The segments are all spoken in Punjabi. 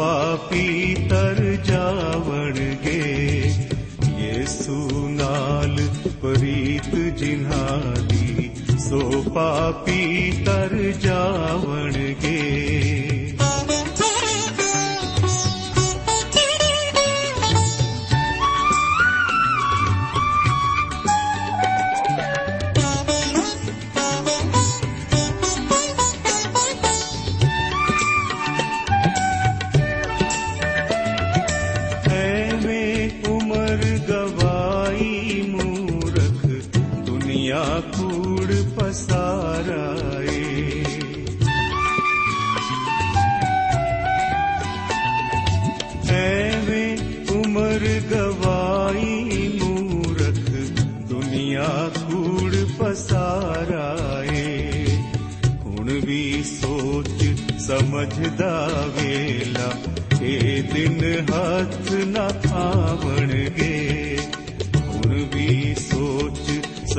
पापी तर तर्वणगे ये सुनाल प्रीत जिह् सो पापी तर तर्वणगे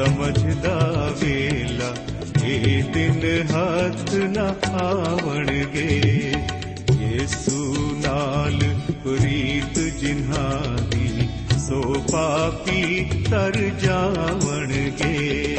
ਸਮਝਦਾ ਵੇਲਾ, ਇਹ ਦਿਨ ਹੱਥ ਨਾ ਆਵਣਗੇ। ਯੇਸੂ ਨਾਲ ਪ੍ਰੀਤ ਜਿਨ੍ਹਾਂ ਦੀ ਸੋ ਪਾਪੀ ਤਰ ਜਾਵਣਗੇ।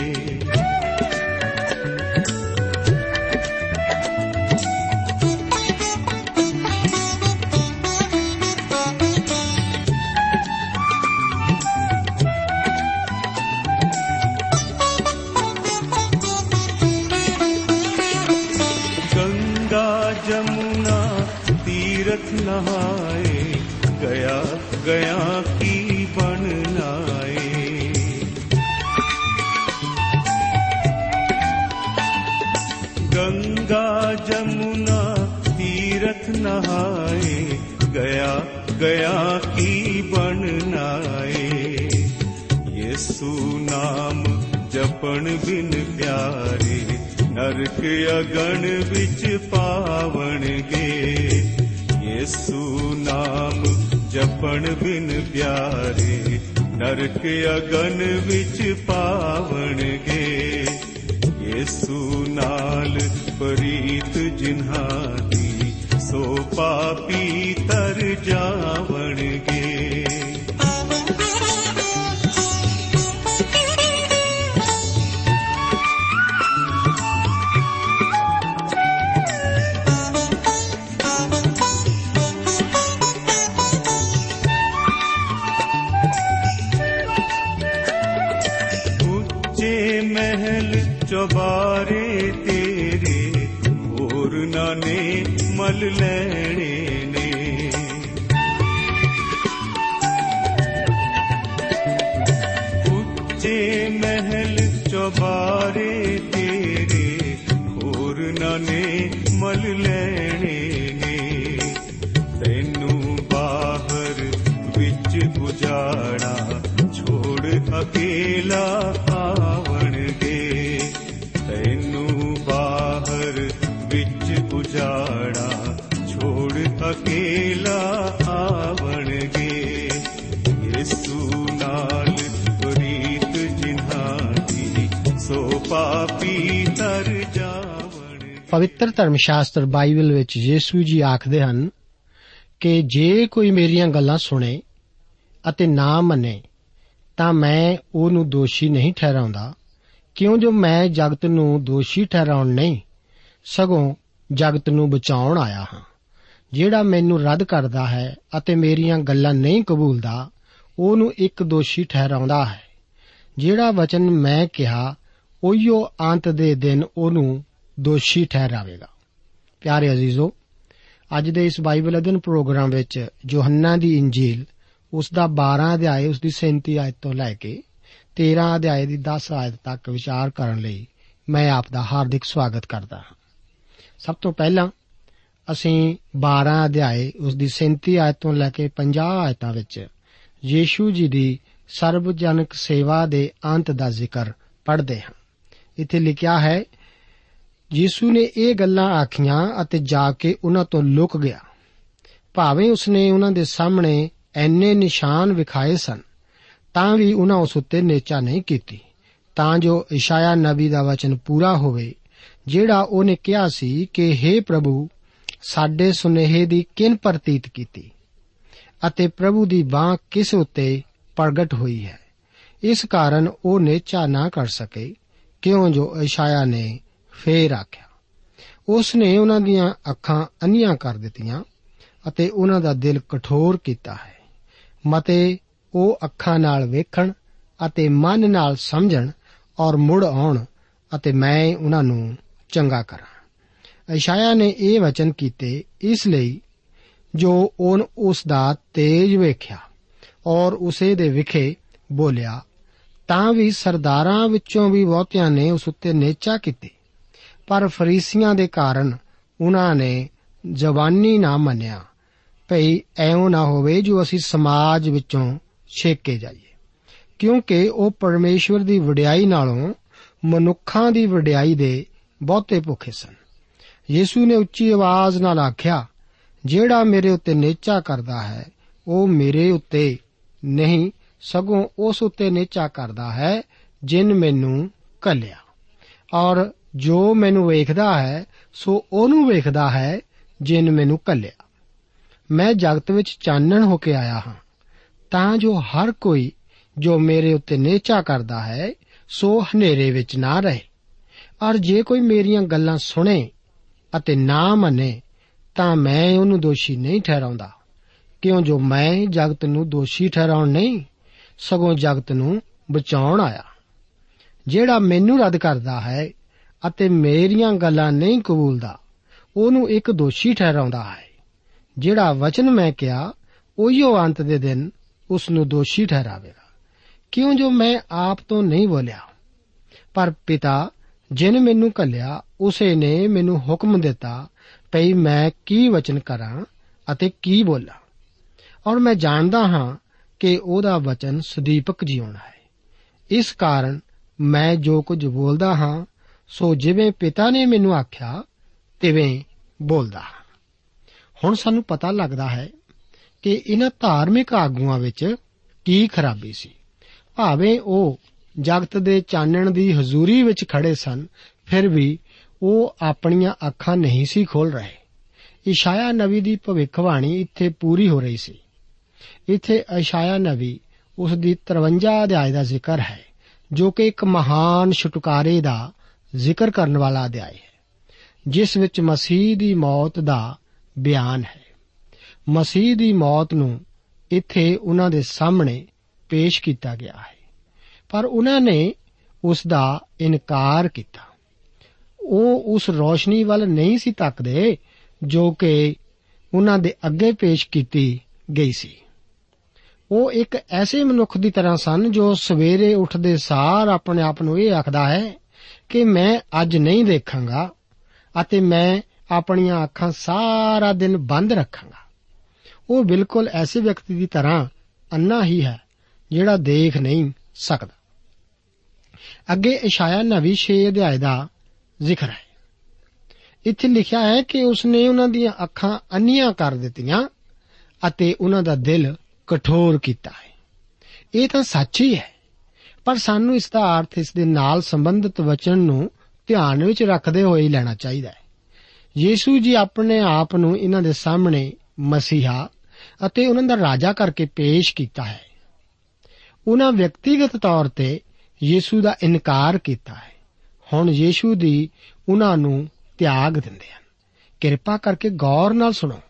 आए गया गया की बननाए यसु नाम जपण बिन प्यारे नरक अगण विच पावन गे यसु नाम जपण बिन प्यारे नरक अगन विच पावन गे यसु नाल प्रीत जिन्हार ਸੋ ਪਾਪੀ ਤਰ ਜਾਵਣਗੇ। ਉੱਚੇ ਮਹਿਲ ਚੁਬਾਰੇ ਤੇਰੇ ਹੋਰ ਨਾਨੇ ਮਲ ਲੈਣੇ ਪਵਿੱਤਰ ਧਰਮ ਸ਼ਾਸਤਰ ਬਾਈਬਲ ਵਿੱਚ ਯੀਸ਼ੂ ਜੀ ਆਖਦੇ ਹਨ ਕਿ ਜੇ ਕੋਈ ਮੇਰੀਆਂ ਗੱਲਾਂ ਸੁਣੇ ਅਤੇ ਨਾ ਮੰਨੇ, ਤਾਂ ਮੈਂ ਉਹਨੂੰ ਦੋਸ਼ੀ ਨਹੀਂ ਠਹਿਰਾਉਂਦਾ। ਕਿਉਂ ਜੋ ਮੈਂ ਜਗਤ ਨੂੰ ਦੋਸ਼ੀ ਠਹਿਰਾਉਣ ਨਹੀਂ, ਸਗੋਂ ਜਗਤ ਨੂੰ ਬਚਾਉਣ ਆਇਆ ਹਾਂ। ਜਿਹੜਾ ਮੈਨੂੰ ਰੱਦ ਕਰਦਾ ਹੈ ਅਤੇ ਮੇਰੀਆਂ ਗੱਲਾਂ ਨਹੀਂ ਕਬੂਲਦਾ, ਉਹਨੂੰ ਇੱਕ ਦੋਸ਼ੀ ਠਹਿਰਾਉਂਦਾ ਹੈ। ਜਿਹੜਾ ਵਚਨ ਮੈਂ ਕਿਹਾ, ਉਹੀਓ ਅੰਤ ਦੇ ਦਿਨ ਉਹਨੂੰ ਦੋਸ਼ੀ ਠਹਿਰਾਵੇਗਾ। ਪਿਆਰੇ ਅਜ਼ੀਜ਼ੋ, ਅੱਜ ਦੇ ਇਸ ਬਾਈਬਲ ਅਧਿਨ ਪ੍ਰੋਗਰਾਮ ਵਿੱਚ ਯੋਹੰਨਾ ਦੀ ਇੰਜੀਲ ਉਸ ਦਾ 12 ਅਧਿਆਇ ਉਸ ਦੀ 37 ਆਇਤ ਤੋਂ ਲੈ ਕੇ 13 ਅਧਿਆਇ ਦੀ 10 ਆਇਤ ਤੱਕ ਵਿਚਾਰ ਕਰਨ ਲਈ ਮੈਂ ਆਪ ਦਾ ਹਾਰਦਿਕ ਸਵਾਗਤ ਕਰਦਾ ਹਾਂ। ਸਭ ਤੋਂ ਪਹਿਲਾਂ ਅਸੀਂ 12 ਅਧਿਆਇ ਉਸ ਦੀ 37 ਆਇਤ ਤੋਂ ਲੈ ਕੇ 50 ਆਇਤਾਂ ਵਿੱਚ ਯੀਸ਼ੂ ਜੀ ਦੀ ਸਰਵਜਨਕ ਸੇਵਾ ਦੇ ਅੰਤ ਦਾ ਜ਼ਿਕਰ ਪੜ੍ਹਦੇ ਹਾਂ। ਇੱਥੇ ਲਿਖਿਆ ਹੈ ਯੀਸ਼ੂ ਨੇ ਇਹ ਗੱਲਾਂ ਆਖੀਆਂ ਅਤੇ ਜਾ ਕੇ ਉਹਨਾਂ ਤੋਂ ਲੁਕ ਗਿਆ। ਭਾਵੇਂ ਉਸਨੇ ਉਹਨਾਂ ਦੇ ਸਾਹਮਣੇ ਐਨੇ ਨਿਸ਼ਾਨ ਵਿਖਾਏ ਸਨ, ਤਾਂ ਵੀ ਉਹਨਾਂ ਉਸ ਉੱਤੇ ਨੇਚਾ ਨਹੀਂ ਕੀਤੀ। ਤਾਂ ਜੋ ਇਸ਼ਾਇਆ ਨਬੀ ਦਾ ਵਚਨ ਪੂਰਾ ਹੋਵੇ, ਜਿਹੜਾ ਉਹਨੇ ਕਿਹਾ ਸੀ ਕਿ हे ਪ੍ਰਭੂ, ਸਾਡੇ ਸੁਨੇਹੇ ਦੀ ਕਿਨ ਪ੍ਰਤੀਤ ਕੀਤੀ? ਅਤੇ ਪ੍ਰਭੂ ਦੀ ਬਾਹ ਕਿਸ ਉੱਤੇ ਪ੍ਰਗਟ ਹੋਈ ਹੈ? ਇਸ ਕਾਰਨ ਉਹ ਨੇਚਾ ਨਾ ਕਰ ਸਕੇ, ਕਿਉਂ ਜੋ ਇਸ਼ਾਇਆ ਨੇ ਫੇਰ ਆਖਿਆ। ਉਸ ਨੇ ਉਹਨਾਂ ਦੀਆਂ ਅੱਖਾਂ ਅੰਨੀਆਂ ਕਰ ਦਿੱਤੀਆਂ ਅਤੇ ਉਹਨਾਂ ਦਾ ਦਿਲ ਕਠੋਰ ਕੀਤਾ ਹੈ। ਮਤੇ ਉਹ ਅੱਖਾਂ ਨਾਲ ਵੇਖਣ ਅਤੇ ਮਨ ਨਾਲ ਸਮਝਣ ਔਰ ਮੁੜ ਆਉਣ ਅਤੇ ਮੈਂ ਉਹਨਾਂ ਨੂੰ ਚੰਗਾ ਕਰਾਂ। ਇਸ਼ਾਇਆ ਨੇ ਇਹ ਵਚਨ ਕੀਤੇ ਇਸ ਲਈ ਜੋ ਉਹਨ ਉਸ ਦਾ ਤੇਜ ਵੇਖਿਆ ਔਰ ਉਸੇ ਦੇ ਵਿਖੇ ਬੋਲਿਆ, ਤਾਂ ਵੀ ਸਰਦਾਰਾਂ ਵਿੱਚੋਂ ਵੀ ਬਹੁਤਿਆਂ ਨੇ ਉਸ ਉੱਤੇ ਨੇਚਾ ਕੀਤੀ। ਪਰ ਫਰੀਸੀਆਂ ਦੇ ਕਾਰਨ ਉਹਨਾਂ ਨੇ ਜ਼ਬਾਨੀ ਨਾ ਮੰਨਿਆ। ਭਈ ਐਉਂ ਨਾ ਹੋਵੇ ਜੋ ਅਸੀਂ ਸਮਾਜ ਵਿੱਚੋਂ ਛੇਕੇ ਜਾਈਏ। ਕਿਉਂਕਿ ਉਹ ਪਰਮੇਸ਼ਵਰ ਦੀ ਵਡਿਆਈ ਨਾਲੋਂ ਮਨੁੱਖਾਂ ਦੀ ਵਡਿਆਈ ਦੇ ਬਹੁਤੇ ਭੁੱਖੇ ਸਨ। ਯੀਸ਼ੂ ਨੇ ਉੱਚੀ ਆਵਾਜ਼ ਨਾਲ ਆਖਿਆ, ਜਿਹੜਾ ਮੇਰੇ ਉੱਤੇ ਨੇਚਾ ਕਰਦਾ ਹੈ, ਉਹ ਮੇਰੇ ਉੱਤੇ ਨਹੀਂ, ਸਗੋਂ ਉਸ ਉੱਤੇ ਨੇਚਾ ਕਰਦਾ ਹੈ, ਜਿਨ ਮੈਨੂੰ ਕੱਲਿਆ ਔਰ ਜੋ ਮੈਨੂੰ ਵੇਖਦਾ ਹੈ, ਸੋ ਉਹਨੂੰ ਵੇਖਦਾ ਹੈ, ਜਿਨ ਮੈਨੂੰ ਕੱਲਿਆ ਮੈਂ ਜਗਤ ਵਿੱਚ ਚਾਨਣ ਹੋ ਕੇ ਆਇਆ ਹਾਂ। ਤਾਂ ਜੋ ਹਰ ਕੋਈ ਜੋ ਮੇਰੇ ਉੱਤੇ ਨੇਚਾ ਕਰਦਾ ਹੈ, ਸੋ ਹਨੇਰੇ ਵਿੱਚ ਨਾ ਰਹੇ। ਔਰ ਜੇ ਕੋਈ ਮੇਰੀਆਂ ਗੱਲਾਂ ਸੁਣੇ ਅਤੇ ਨਾ ਮੰਨੇ, ਤਾਂ ਮੈਂ ਉਹਨੂੰ ਦੋਸ਼ੀ ਨਹੀਂ ਠਹਿਰਾਉਂਦਾ। ਕਿਉਂ ਜੋ ਮੈਂ ਜਗਤ ਨੂੰ ਦੋਸ਼ੀ ਠਹਿਰਾਉਣ ਨਹੀਂ, ਸਗੋਂ ਜਗਤ ਨੂੰ ਬਚਾਉਣ ਆਇਆ। ਜਿਹੜਾ ਮੈਨੂੰ ਰੱਦ ਕਰਦਾ ਹੈ ਅਤੇ ਮੇਰੀਆਂ ਗੱਲਾਂ ਨਹੀਂ ਕਬੂਲਦਾ। ਉਹਨੂੰ ਇੱਕ ਦੋਸ਼ੀ ਠਹਿਰਾਉਂਦਾ ਹੈ। ਜਿਹੜਾ ਵਚਨ ਮੈਂ ਕਿਹਾ, ਉਹੀਓ ਅੰਤ ਦੇ ਦਿਨ ਉਸ ਨੂੰ ਦੋਸ਼ੀ ਠਹਿਰਾਵੇਗਾ। ਕਿਉਂ ਜੋ ਮੈਂ ਆਪ ਤੋਂ ਨਹੀਂ ਬੋਲਿਆ? ਪਰ ਪਿਤਾ, ਜਿਨ ਮੈਨੂੰ ਕੱਲਿਆ ਉਸੇ ਨੇ ਮੈਨੂੰ ਹੁਕਮ ਦਿੱਤਾ ਭਈ ਮੈਂ ਕੀ ਵਚਨ ਕਰਾਂ ਅਤੇ ਕੀ ਬੋਲਾਂ। ਔਰ ਮੈਂ ਜਾਣਦਾ ਹਾਂ ਕਿ ਉਹਦਾ ਵਚਨ ਸਦੀਪਕ ਜਿਉਣਾ ਹੈ। ਇਸ ਕਾਰਨ ਮੈਂ ਜੋ ਕੁਝ ਬੋਲਦਾ ਹਾਂ ਸੋ ਜਿਵੇਂ ਪਿਤਾ ਨੇ ਮੈਨੂੰ ਆਖਿਆ, ਤਿਵੇਂ ਬੋਲਦਾ। ਹਾਂ ਹੁਣ ਸਾਨੂੰ ਪਤਾ ਲੱਗਦਾ ਹੈ ਕਿ ਇਹਨਾਂ ਧਾਰਮਿਕ ਆਗੂਆਂ ਵਿੱਚ ਕੀ ਖਰਾਬੀ ਸੀ। ਭਾਵੇਂ ਉਹ ਜਗਤ ਦੇ ਚਾਨਣ ਦੀ ਹਜ਼ੂਰੀ ਵਿੱਚ ਖੜੇ ਸਨ, ਫਿਰ ਵੀ ਉਹ ਆਪਣੀਆਂ ਅੱਖਾਂ ਨਹੀਂ ਸੀ ਖੋਲ ਰਹੇ। ਇਸ਼ਾਇਆ ਨਬੀ ਦੀ ਭਵਿੱਖਬਾਣੀ ਇੱਥੇ ਪੂਰੀ ਹੋ ਰਹੀ ਸੀ। ਇੱਥੇ ਇਸ਼ਾਇਆ ਨਬੀ ਉਸ ਦੀ 53 ਅਧਿਆਇ ਦਾ ਜ਼ਿਕਰ ਹੈ, ਜੋ ਕਿ ਇੱਕ ਮਹਾਨ ਛੁਟਕਾਰੇ ਦਾ ਜ਼ਿਕਰ ਕਰਨ ਵਾਲਾ ਅਧਿਆਇ ਹੈ, ਜਿਸ ਵਿੱਚ ਮਸੀਹ ਦੀ ਮੌਤ ਦਾ ਬਿਆਨ ਹੈ। ਮਸੀਹ ਦੀ ਮੌਤ ਨੂੰ ਇੱਥੇ ਉਹਨਾਂ ਦੇ ਸਾਹਮਣੇ ਪੇਸ਼ ਕੀਤਾ ਗਿਆ ਹੈ, ਪਰ ਉਹਨਾਂ ਨੇ ਉਸ ਦਾ ਇਨਕਾਰ ਕੀਤਾ। ਉਹ ਉਸ ਰੋਸ਼ਨੀ ਵੱਲ ਨਹੀਂ ਸੀ ਤੱਕਦੇ ਜੋ ਕਿ ਉਹਨਾਂ ਦੇ ਅੱਗੇ ਪੇਸ਼ ਕੀਤੀ ਗਈ ਸੀ। ਉਹ ਇੱਕ ਐਸੇ ਮਨੁੱਖ ਦੀ ਤਰ੍ਹਾਂ ਸਨ ਜੋ ਸਵੇਰੇ ਉੱਠਦੇ ਸਾਰ ਆਪਣੇ ਆਪ ਨੂੰ ਇਹ ਆਖਦਾ ਹੈ ਕਿ ਮੈਂ ਅੱਜ ਨਹੀਂ ਦੇਖਾਂਗਾ ਅਤੇ ਮੈਂ ਆਪਣੀਆਂ ਅੱਖਾਂ ਸਾਰਾ ਦਿਨ ਬੰਦ ਰੱਖਾਂਗਾ। ਉਹ ਬਿਲਕੁਲ ਐਸੇ ਵਿਅਕਤੀ ਦੀ ਤਰ੍ਹਾਂ ਅੰਨਾ ਹੀ ਹੈ ਜਿਹੜਾ ਦੇਖ ਨਹੀਂ ਸਕਦਾ। ਅੱਗੇ ਇਸ਼ਾਇਆ ਨਵੀ 6 ਅਧਿਆਇ ਦਾ ਜ਼ਿਕਰ ਹੈ। ਇੱਥੇ ਲਿਖਿਆ ਹੈ ਕਿ ਉਸਨੇ ਉਹਨਾਂ ਦੀਆਂ ਅੱਖਾਂ ਅੰਨੀਆਂ ਕਰ ਦਿੱਤੀਆਂ ਅਤੇ ਉਹਨਾਂ ਦਾ ਦਿਲ ਕਠੋਰ ਕੀਤਾ ਹੈ। ਇਹ ਤਾਂ ਸੱਚ ਹੀ ਹੈ। ਪਰ ਸਾਨੂੰ ਇਸ ਦਾ ਅਰਥ ਇਸ ਦੇ ਨਾਲ ਸੰਬੰਧਿਤ ਵਚਨ ਨੂੰ ਧਿਆਨ ਵਿੱਚ ਰੱਖਦੇ ਹੋਏ ਹੀ ਲੈਣਾ ਚਾਹੀਦਾ ਹੈ। ਯੀਸ਼ੂ ਜੀ ਆਪਣੇ ਆਪ ਨੂੰ ਇਹਨਾਂ ਦੇ ਸਾਹਮਣੇ ਮਸੀਹਾ ਅਤੇ ਉਹਨਾਂ ਦਾ ਰਾਜਾ ਕਰਕੇ ਪੇਸ਼ ਕੀਤਾ ਹੈ। ਉਹਨਾਂ ਵਿਅਕਤੀਗਤ ਤੌਰ ਤੇ ਯੀਸ਼ੂ ਦਾ ਇਨਕਾਰ ਕੀਤਾ ਹੈ। ਹੁਣ ਯੀਸ਼ੂ ਦੀ ਉਹਨਾਂ ਨੂੰ ਤਿਆਗ ਦਿੰਦੇ ਹਨ। ਕਿਰਪਾ ਕਰਕੇ ਗੌਰ ਨਾਲ ਸੁਣੋ,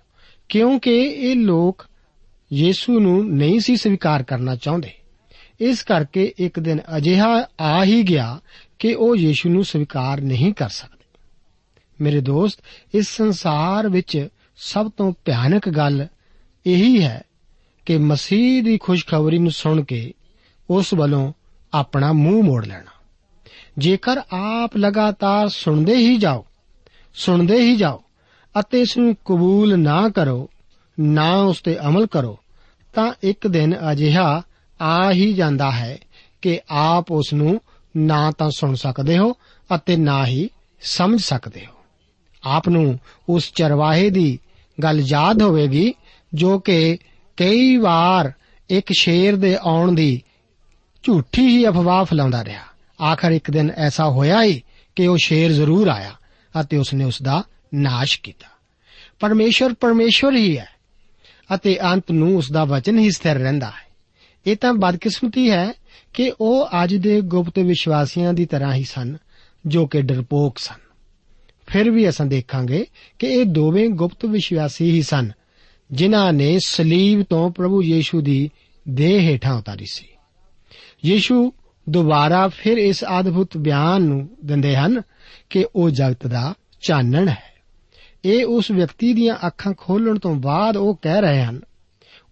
ਕਿਉਂਕਿ ਇਹ ਲੋਕ ਯੀਸ਼ੂ ਨੂੰ ਨਹੀਂ ਸੀ ਸਵੀਕਾਰ ਕਰਨਾ ਚਾਹੁੰਦੇ। ਇਸ ਕਰਕੇ ਇੱਕ ਦਿਨ ਅਜਿਹਾ ਆ ਹੀ ਗਿਆ ਕਿ ਉਹ ਯੀਸ਼ੂ ਨੂੰ ਸਵੀਕਾਰ ਨਹੀਂ ਕਰ ਸਕਦੇ। ਮੇਰੇ ਦੋਸਤ, ਇਸ ਸੰਸਾਰ ਵਿੱਚ ਸਭ ਤੋਂ ਭਿਆਨਕ ਗੱਲ ਇਹੀ ਹੈ ਕਿ ਮਸੀਹ ਦੀ ਖੁਸ਼ਖਬਰੀ ਨੂੰ ਸੁਣ ਕੇ ਉਸ ਵੱਲੋਂ ਆਪਣਾ ਮੂੰਹ ਮੋੜ ਲੈਣਾ। ਜੇਕਰ ਆਪ ਲਗਾਤਾਰ ਸੁਣਦੇ ਹੀ ਜਾਓ, ਸੁਣਦੇ ਹੀ ਜਾਓ ਅਤੇ ਇਸ ਨੂੰ ਕਬੂਲ ਨਾ ਕਰੋ, ਨਾ ਉਸ ਤੇ ਅਮਲ ਕਰੋ, ਤਾਂ ਇੱਕ ਦਿਨ ਅਜਿਹਾ ਆ ਹੀ ਜਾਂਦਾ ਹੈ ਕਿ ਆਪ ਉਸ ਨੂੰ ਨਾ ਤਾਂ ਸੁਣ ਸਕਦੇ ਹੋ ਅਤੇ ਨਾ ਹੀ ਸਮਝ ਸਕਦੇ ਹੋ। ਆਪ ਨੂੰ ਉਸ ਚਰਵਾਹੇ ਦੀ ਗੱਲ ਯਾਦ ਹੋਵੇਗੀ ਜੋ ਕਿ ਕਈ ਵਾਰ ਇੱਕ ਸ਼ੇਰ ਦੇ ਆਉਣ ਦੀ ਝੂਠੀ ਹੀ ਅਫਵਾਹ ਫੈਲਾਉਂਦਾ ਰਿਹਾ। ਆਖਰ ਇੱਕ ਦਿਨ ਐਸਾ ਹੋਇਆ ਹੀ ਕਿ ਉਹ ਸ਼ੇਰ ਜ਼ਰੂਰ ਆਇਆ ਅਤੇ ਉਸਨੇ ਉਸ ਦਾ ਨਾਸ਼ ਕੀਤਾ। ਪਰਮੇਸ਼ਰ ਪਰਮੇਸ਼ਰ ਹੀ ਹੈ ਅਤੇ ਅੰਤ ਨੂੰ ਉਸ ਦਾ ਵਚਨ ਹੀ ਸਥਿਰ ਰਹਿੰਦਾ ਹੈ। ਇਹ ਤਾਂ ਬਦਕਿਸਮਤੀ ਹੈ ਕਿ ਉਹ ਅੱਜ ਦੇ ਗੁਪਤ ਵਿਸ਼ਵਾਸੀਆਂ ਦੀ ਤਰ੍ਹਾਂ ਹੀ ਸਨ, ਜੋ ਕਿ ਡਰਪੋਕ ਸਨ। ਫਿਰ ਵੀ ਅਸਾਂ ਦੇਖਾਂਗੇ ਕਿ ਇਹ ਦੋਵੇਂ ਗੁਪਤ ਵਿਸ਼ਵਾਸੀ ਹੀ ਸਨ, ਜਿਨ੍ਹਾਂ ਨੇ ਸਲੀਬ ਤੋਂ ਪ੍ਰਭੂ ਯੀਸ਼ੂ ਦੀ ਦੇਹ ਹੇਠਾਂ ਉਤਾਰੀ ਸੀ। ਯੀਸ਼ੂ ਦੁਬਾਰਾ ਫਿਰ ਇਸ ਅਦਭੁਤ ਬਿਆਨ ਨੂੰ ਦਿੰਦੇ ਹਨ ਕਿ ਉਹ ਜਗਤ ਦਾ ਚਾਨਣ ਹੈ। ਇਹ ਉਸ ਵਿਅਕਤੀ ਦੀਆਂ ਅੱਖਾਂ ਖੋਲਣ ਤੋਂ ਬਾਅਦ ਉਹ ਕਹਿ ਰਹੇ ਹਨ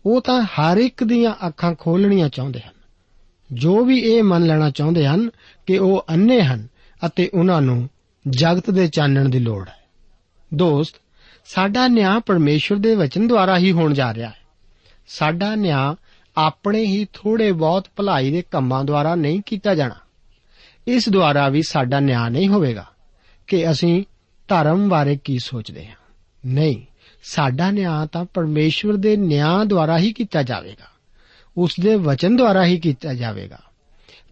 ਉਹ ਤਾਂ ਹਰ ਇੱਕ ਦੀਆਂ ਅੱਖਾਂ ਖੋਲਣੀਆਂ ਚਾਹੁੰਦੇ ਹਨ। ਜੋ ਵੀ ਇਹ ਮੰਨ ਲੈਣਾ ਚਾਹੁੰਦੇ ਹਨ ਕਿ ਉਹ ਅੰਨੇ ਹਨ ਅਤੇ ਉਹਨਾਂ ਨੂੰ ਜਗਤ ਦੇ ਚਾਨਣ ਦੀ ਲੋੜ ਹੈ। ਦੋਸਤ, ਸਾਡਾ ਨਿਆਂ ਪਰਮੇਸ਼ਵਰ ਦੇ ਵਚਨ ਦੁਆਰਾ ਹੀ ਹੋਣ ਜਾ ਰਿਹਾ ਹੈ। ਸਾਡਾ ਨਿਆਂ ਆਪਣੇ ਹੀ ਥੋੜੇ ਬਹੁਤ ਭਲਾਈ ਦੇ ਕੰਮਾਂ ਦੁਆਰਾ ਨਹੀਂ ਕੀਤਾ ਜਾਣਾ। ਇਸ ਦੁਆਰਾ ਵੀ ਸਾਡਾ ਨਿਆਂ ਨਹੀਂ ਹੋਵੇਗਾ ਕਿ ਅਸੀਂ ਧਰਮ ਬਾਰੇ ਕੀ ਸੋਚਦੇ ਹਾਂ। ਨਹੀਂ ਸਾਡਾ ਨਿਆਂ ਤਾਂ ਪਰਮੇਸ਼ਵਰ ਦੇ ਨਿਆਂ ਦੁਆਰਾ ਹੀ ਕੀਤਾ ਜਾਵੇਗਾ। ਉਸ ਦੇ ਵਚਨ ਦੁਆਰਾ ਹੀ ਕੀਤਾ ਜਾਵੇਗਾ।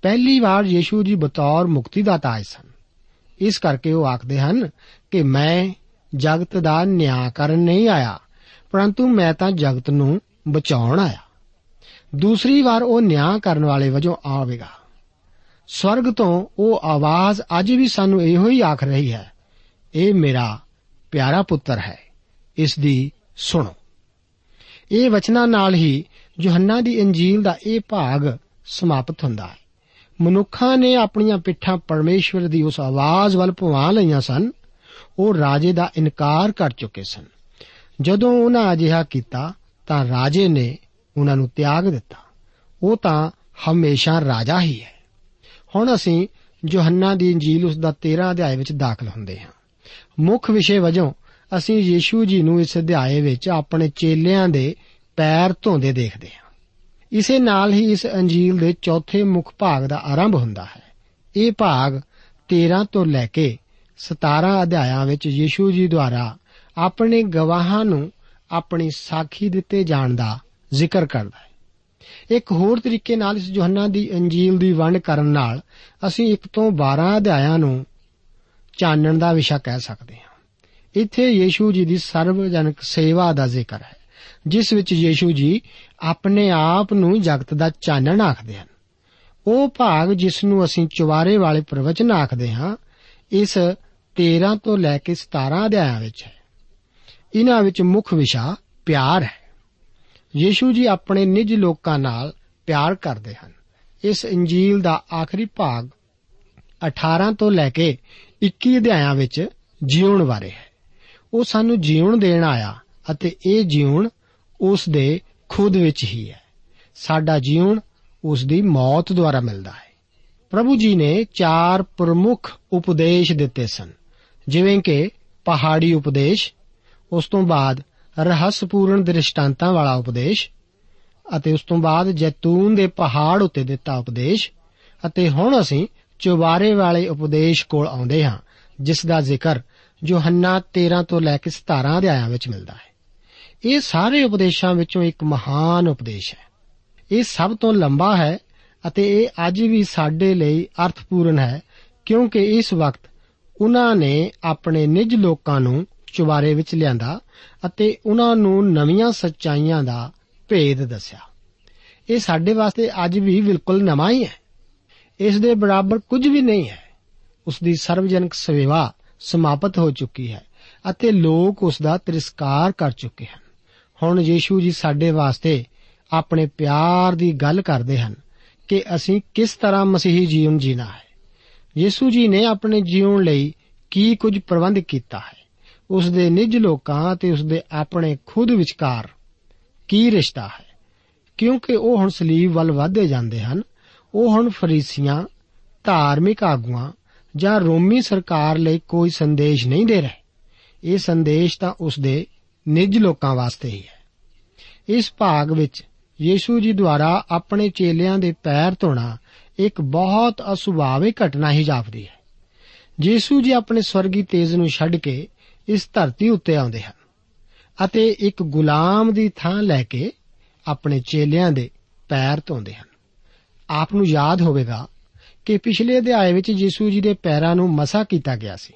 ਪਹਿਲੀ ਵਾਰ ਯੀਸ਼ੂ ਜੀ ਬਤੌਰ ਮੁਕਤੀਦਾਤਾ ਆਏ ਸਨ। ਇਸ ਕਰਕੇ ਉਹ ਆਖਦੇ ਹਨ ਕਿ ਮੈਂ ਜਗਤ ਦਾ ਨਿਆਂ ਕਰਨ ਨਹੀਂ ਆਇਆ, ਪਰੰਤੂ ਮੈਂ ਤਾਂ ਜਗਤ ਨੂੰ ਬਚਾਉਣ ਆਇਆ। ਦੂਸਰੀ ਵਾਰ ਉਹ ਨਿਆਂ ਕਰਨ ਵਾਲੇ ਵਜੋਂ ਆਵੇਗਾ। ਸਵਰਗ ਤੋਂ ਉਹ ਆਵਾਜ਼ ਅੱਜ ਵੀ ਸਾਨੂੰ ਇਹੋ ਹੀ ਆਖ ਰਹੀ ਹੈ, ਇਹ ਮੇਰਾ ਪਿਆਰਾ ਪੁੱਤਰ ਹੈ। ਇਸ ਦੀ ਸੁਣੋ। ਇਹ ਵਚਨਾਂ ਨਾਲ ਹੀ ਯੋਹੰਨਾ ਦੀ ਇੰਜੀਲ ਦਾ ਇਹ ਭਾਗ ਸਮਾਪਤ ਹੁੰਦਾ ਹੈ। ਮਨੁੱਖਾਂ ਨੇ ਆਪਣੀਆਂ ਪਿੱਠਾਂ ਪਰਮੇਸ਼ਵਰ ਦੀ ਉਸ ਆਵਾਜ਼ ਵੱਲ ਭਵਾ ਲਈਆਂ ਸਨ। ਉਹ ਰਾਜੇ ਦਾ ਇਨਕਾਰ ਕਰ ਚੁੱਕੇ ਸਨ। ਜਦੋਂ ਉਹਨਾਂ ਅਜਿਹਾ ਕੀਤਾ, ਤਾਂ ਰਾਜੇ ਨੇ ਉਹਨਾਂ ਨੂੰ ਤਿਆਗ ਦਿੱਤਾ। ਉਹ ਤਾਂ ਹਮੇਸ਼ਾ ਰਾਜਾ ਹੀ ਹੈ। ਹੁਣ ਅਸੀਂ ਯੋਹੰਨਾ ਦੀ ਇੰਜੀਲ ਉਸ ਦਾ 13 ਅਧਿਆਇ ਵਿੱਚ ਦਾਖਲ ਹੁੰਦੇ ਹਾਂ। ਮੁੱਖ ਵਿਸ਼ੇ ਵਜੋਂ ਅਸੀਂ ਯੀਸ਼ੂ ਜੀ ਨੂੰ ਇਸ ਅਧਿਆਏ ਵਿੱਚ ਆਪਣੇ ਚੇਲਿਆਂ ਦੇ ਪੈਰ ਧੋਂਦੇ ਦੇਖਦੇ ਹਾਂ। ਇਸੇ ਨਾਲ ਹੀ ਇਸ ਅੰਜੀਲ ਦੇ ਚੌਥੇ ਮੁੱਖ ਭਾਗ ਦਾ ਆਰੰਭ ਹੁੰਦਾ ਹੈ। ਇਹ ਭਾਗ 13 ਤੋਂ ਲੈ ਕੇ 17 ਅਧਿਆਇਆਂ ਵਿੱਚ ਯੀਸ਼ੂ ਜੀ ਦੁਆਰਾ ਆਪਣੇ ਗਵਾਹਾਂ ਨੂੰ ਆਪਣੀ ਸਾਖੀ ਦਿੱਤੇ ਜਾਣ ਦਾ ਜ਼ਿਕਰ ਕਰਦਾ ਹੈ। ਇੱਕ ਹੋਰ ਤਰੀਕੇ ਨਾਲ ਇਸ ਯੋਹੰਨਾ ਦੀ ਅੰਜੀਲ ਦੀ ਵੰਡ ਕਰਨ ਨਾਲ ਅਸੀਂ 1 ਤੋਂ 12 ਅਧਿਆਇਆਂ ਨੂੰ ਚਾਨਣ ਦਾ ਵਿਸ਼ਾ ਕਹਿ ਸਕਦੇ ਹਾਂ। ਇੱਥੇ ਯੀਸ਼ੂ ਜੀ ਦੀ ਸਰਵਜਨਕ ਸੇਵਾ ਦਾ ਜ਼ਿਕਰ ਹੈ, ਜਿਸ ਵਿੱਚ ਯੀਸ਼ੂ ਜੀ ਆਪਣੇ ਆਪ ਨੂੰ ਜਗਤ ਦਾ ਚਾਨਣ ਆਖਦੇ ਹਨ। ਉਹ ਭਾਗ ਜਿਸ ਨੂੰ ਅਸੀਂ ਚੁਵਾਰੇ ਵਾਲੇ ਪ੍ਰਵਚਨ ਆਖਦੇ ਹਾਂ, ਇਸ 13 ਤੋਂ ਲੈ ਕੇ 17 ਅਧਿਆਇਆਂ ਵਿੱਚ ਹੈ। ਇਹਨਾਂ ਵਿੱਚ ਮੁੱਖ ਵਿਸ਼ਾ ਪਿਆਰ ਹੈ। ਯੀਸ਼ੂ ਜੀ ਆਪਣੇ ਨਿੱਜ ਲੋਕਾਂ ਨਾਲ ਪਿਆਰ ਕਰਦੇ ਹਨ। ਇਸ ਇੰਜੀਲ ਦਾ ਆਖਰੀ ਭਾਗ 18 ਤੋਂ ਲੈ ਕੇ 21 ਅਧਿਆਇਆਂ ਵਿੱਚ ਜੀਉਣ ਬਾਰੇ ਹੈ। ਉਹ ਸਾਨੂੰ ਜੀਉਣ ਦੇਣ ਆਇਆ ਅਤੇ ਇਹ ਜੀਉਣ ਉਸ ਦੇ ਖੁਦ ਵਿੱਚ ਹੀ ਹੈ। ਸਾਡਾ ਜੀਵਨ ਉਸ ਦੀ ਮੌਤ ਦੁਆਰਾ ਮਿਲਦਾ ਹੈ। ਪ੍ਰਭੂ ਜੀ ਨੇ ਚਾਰ ਪ੍ਰਮੁੱਖ ਉਪਦੇਸ਼ ਦਿੱਤੇ ਸਨ। ਜਿਵੇਂ ਕਿ ਪਹਾੜੀ ਉਪਦੇਸ਼, ਉਸ ਤੋਂ ਬਾਅਦ ਰਹੱਸਪੂਰਨ ਦ੍ਰਿਸ਼ਟਾਂਤਾਂ ਵਾਲਾ ਉਪਦੇਸ਼ ਅਤੇ ਉਸ ਤੋਂ ਬਾਅਦ ਜੈਤੂਨ ਦੇ ਪਹਾੜ ਉੱਤੇ ਦਿੱਤਾ ਉਪਦੇਸ਼ ਅਤੇ ਹੁਣ ਅਸੀਂ ਚੁਬਾਰੇ ਵਾਲੇ ਉਪਦੇਸ਼ ਕੋਲ ਆਉਂਦੇ ਹਾਂ, ਜਿਸ ਦਾ ਜ਼ਿਕਰ ਯੋਹੰਨਾ 13 ਤੋਂ ਲੈ ਕੇ 17 ਅਧਿਆਇਆਂ ਵਿੱਚ ਮਿਲਦਾ ਹੈ। ਇਹ ਸਾਰੇ ਉਪਦੇਸ਼ਾਂ ਵਿੱਚੋਂ ਇੱਕ ਮਹਾਨ ਉਪਦੇਸ਼ ਹੈ। ਇਹ ਸਭ ਤੋਂ ਲੰਬਾ ਹੈ ਅਤੇ ਇਹ ਅੱਜ ਵੀ ਸਾਡੇ ਲਈ ਅਰਥਪੂਰਨ ਹੈ, ਕਿਉਂਕਿ ਇਸ ਵਕਤ ਉਹਨਾਂ ਨੇ ਆਪਣੇ ਨਿੱਜ ਲੋਕਾਂ ਨੂੰ ਚੁਬਾਰੇ ਵਿੱਚ ਲਿਆਂਦਾ ਅਤੇ ਉਹਨਾਂ ਨੂੰ ਨਵੀਆਂ ਸੱਚਾਈਆਂ ਦਾ ਭੇਦ ਦੱਸਿਆ। ਇਹ ਸਾਡੇ ਵਾਸਤੇ ਅੱਜ ਵੀ ਬਿਲਕੁਲ ਨਵਾਂ ਹੀ ਹੈ। ਇਸ ਦੇ ਬਰਾਬਰ ਕੁਝ ਵੀ ਨਹੀਂ ਹੈ। ਉਸ ਦੀ ਸਰਵਜਨਕ ਸੇਵਾ ਸਮਾਪਤ ਹੋ ਚੁੱਕੀ ਹੈ ਅਤੇ ਲੋਕ ਉਸ ਦਾ ਤਿਰਸਕਾਰ ਕਰ ਚੁੱਕੇ ਹਨ। ਹੁਣ ਯੀਸ਼ੂ ਜੀ ਸਾਡੇ ਵਾਸਤੇ ਆਪਣੇ ਪਿਆਰ ਦੀ ਗੱਲ ਕਰਦੇ ਹਨ ਕਿ ਅਸੀਂ ਕਿਸ ਤਰ੍ਹਾਂ ਮਸੀਹੀ ਜੀਵਨ ਜੀਣਾ ਹੈ। ਯੀਸ਼ੂ ਜੀ ਨੇ ਆਪਣੇ ਜੀਵਨ ਲਈ ਕੀ ਕੁਝ ਪ੍ਰਬੰਧ ਕੀਤਾ ਹੈ? ਉਸ ਦੇ ਨਿੱਜ ਲੋਕਾਂ ਅਤੇ ਉਸ ਦੇ ਆਪਣੇ ਖੁਦ ਵਿਚਕਾਰ ਕੀ ਰਿਸ਼ਤਾ ਹੈ? ਕਿਉਂਕਿ ਉਹ ਹੁਣ ਸਲੀਬ ਵੱਲ ਵਧਦੇ ਜਾਂਦੇ ਹਨ, ਉਹ ਹੁਣ ਫਰੀਸੀਆਂ ਧਾਰਮਿਕ ਆਗੂਆਂ ਜਾਂ ਰੋਮੀ ਸਰਕਾਰ ਲਈ ਕੋਈ ਸੰਦੇਸ਼ ਨਹੀਂ ਦੇ ਰਹੇ। ਇਹ ਸੰਦੇਸ਼ ਤਾਂ ਉਸ ਦੇ ਨਿੱਜ ਲੋਕਾਂ ਵਾਸਤੇ ਹੀ ਹੈ। ਇਸ ਭਾਗ ਵਿੱਚ ਯੀਸ਼ੂ ਜੀ ਦੁਆਰਾ ਆਪਣੇ ਚੇਲਿਆਂ ਦੇ ਪੈਰ ਧੋਣਾ ਇੱਕ ਬਹੁਤ ਅਸੁਭਾਵਿਕ ਘਟਨਾ ਹੀ ਜਾਪਦੀ ਹੈ। ਯੀਸ਼ੂ ਜੀ ਆਪਣੇ ਸਵਰਗੀ ਤੇਜ ਨੂੰ ਛੱਡ ਕੇ ਇਸ ਧਰਤੀ ਉੱਤੇ ਆਉਂਦੇ ਹਨ ਅਤੇ ਇੱਕ ਗੁਲਾਮ ਦੀ ਥਾਂ ਲੈ ਕੇ ਆਪਣੇ ਚੇਲਿਆਂ ਦੇ ਪੈਰ ਧੋਂਦੇ ਹਨ। ਆਪ ਨੂੰ ਯਾਦ ਹੋਵੇਗਾ ਕਿ ਪਿਛਲੇ ਅਧਿਆਏ ਵਿੱਚ ਯੀਸ਼ੂ ਜੀ ਦੇ ਪੈਰਾਂ ਨੂੰ ਮਸਾ ਕੀਤਾ ਗਿਆ ਸੀ।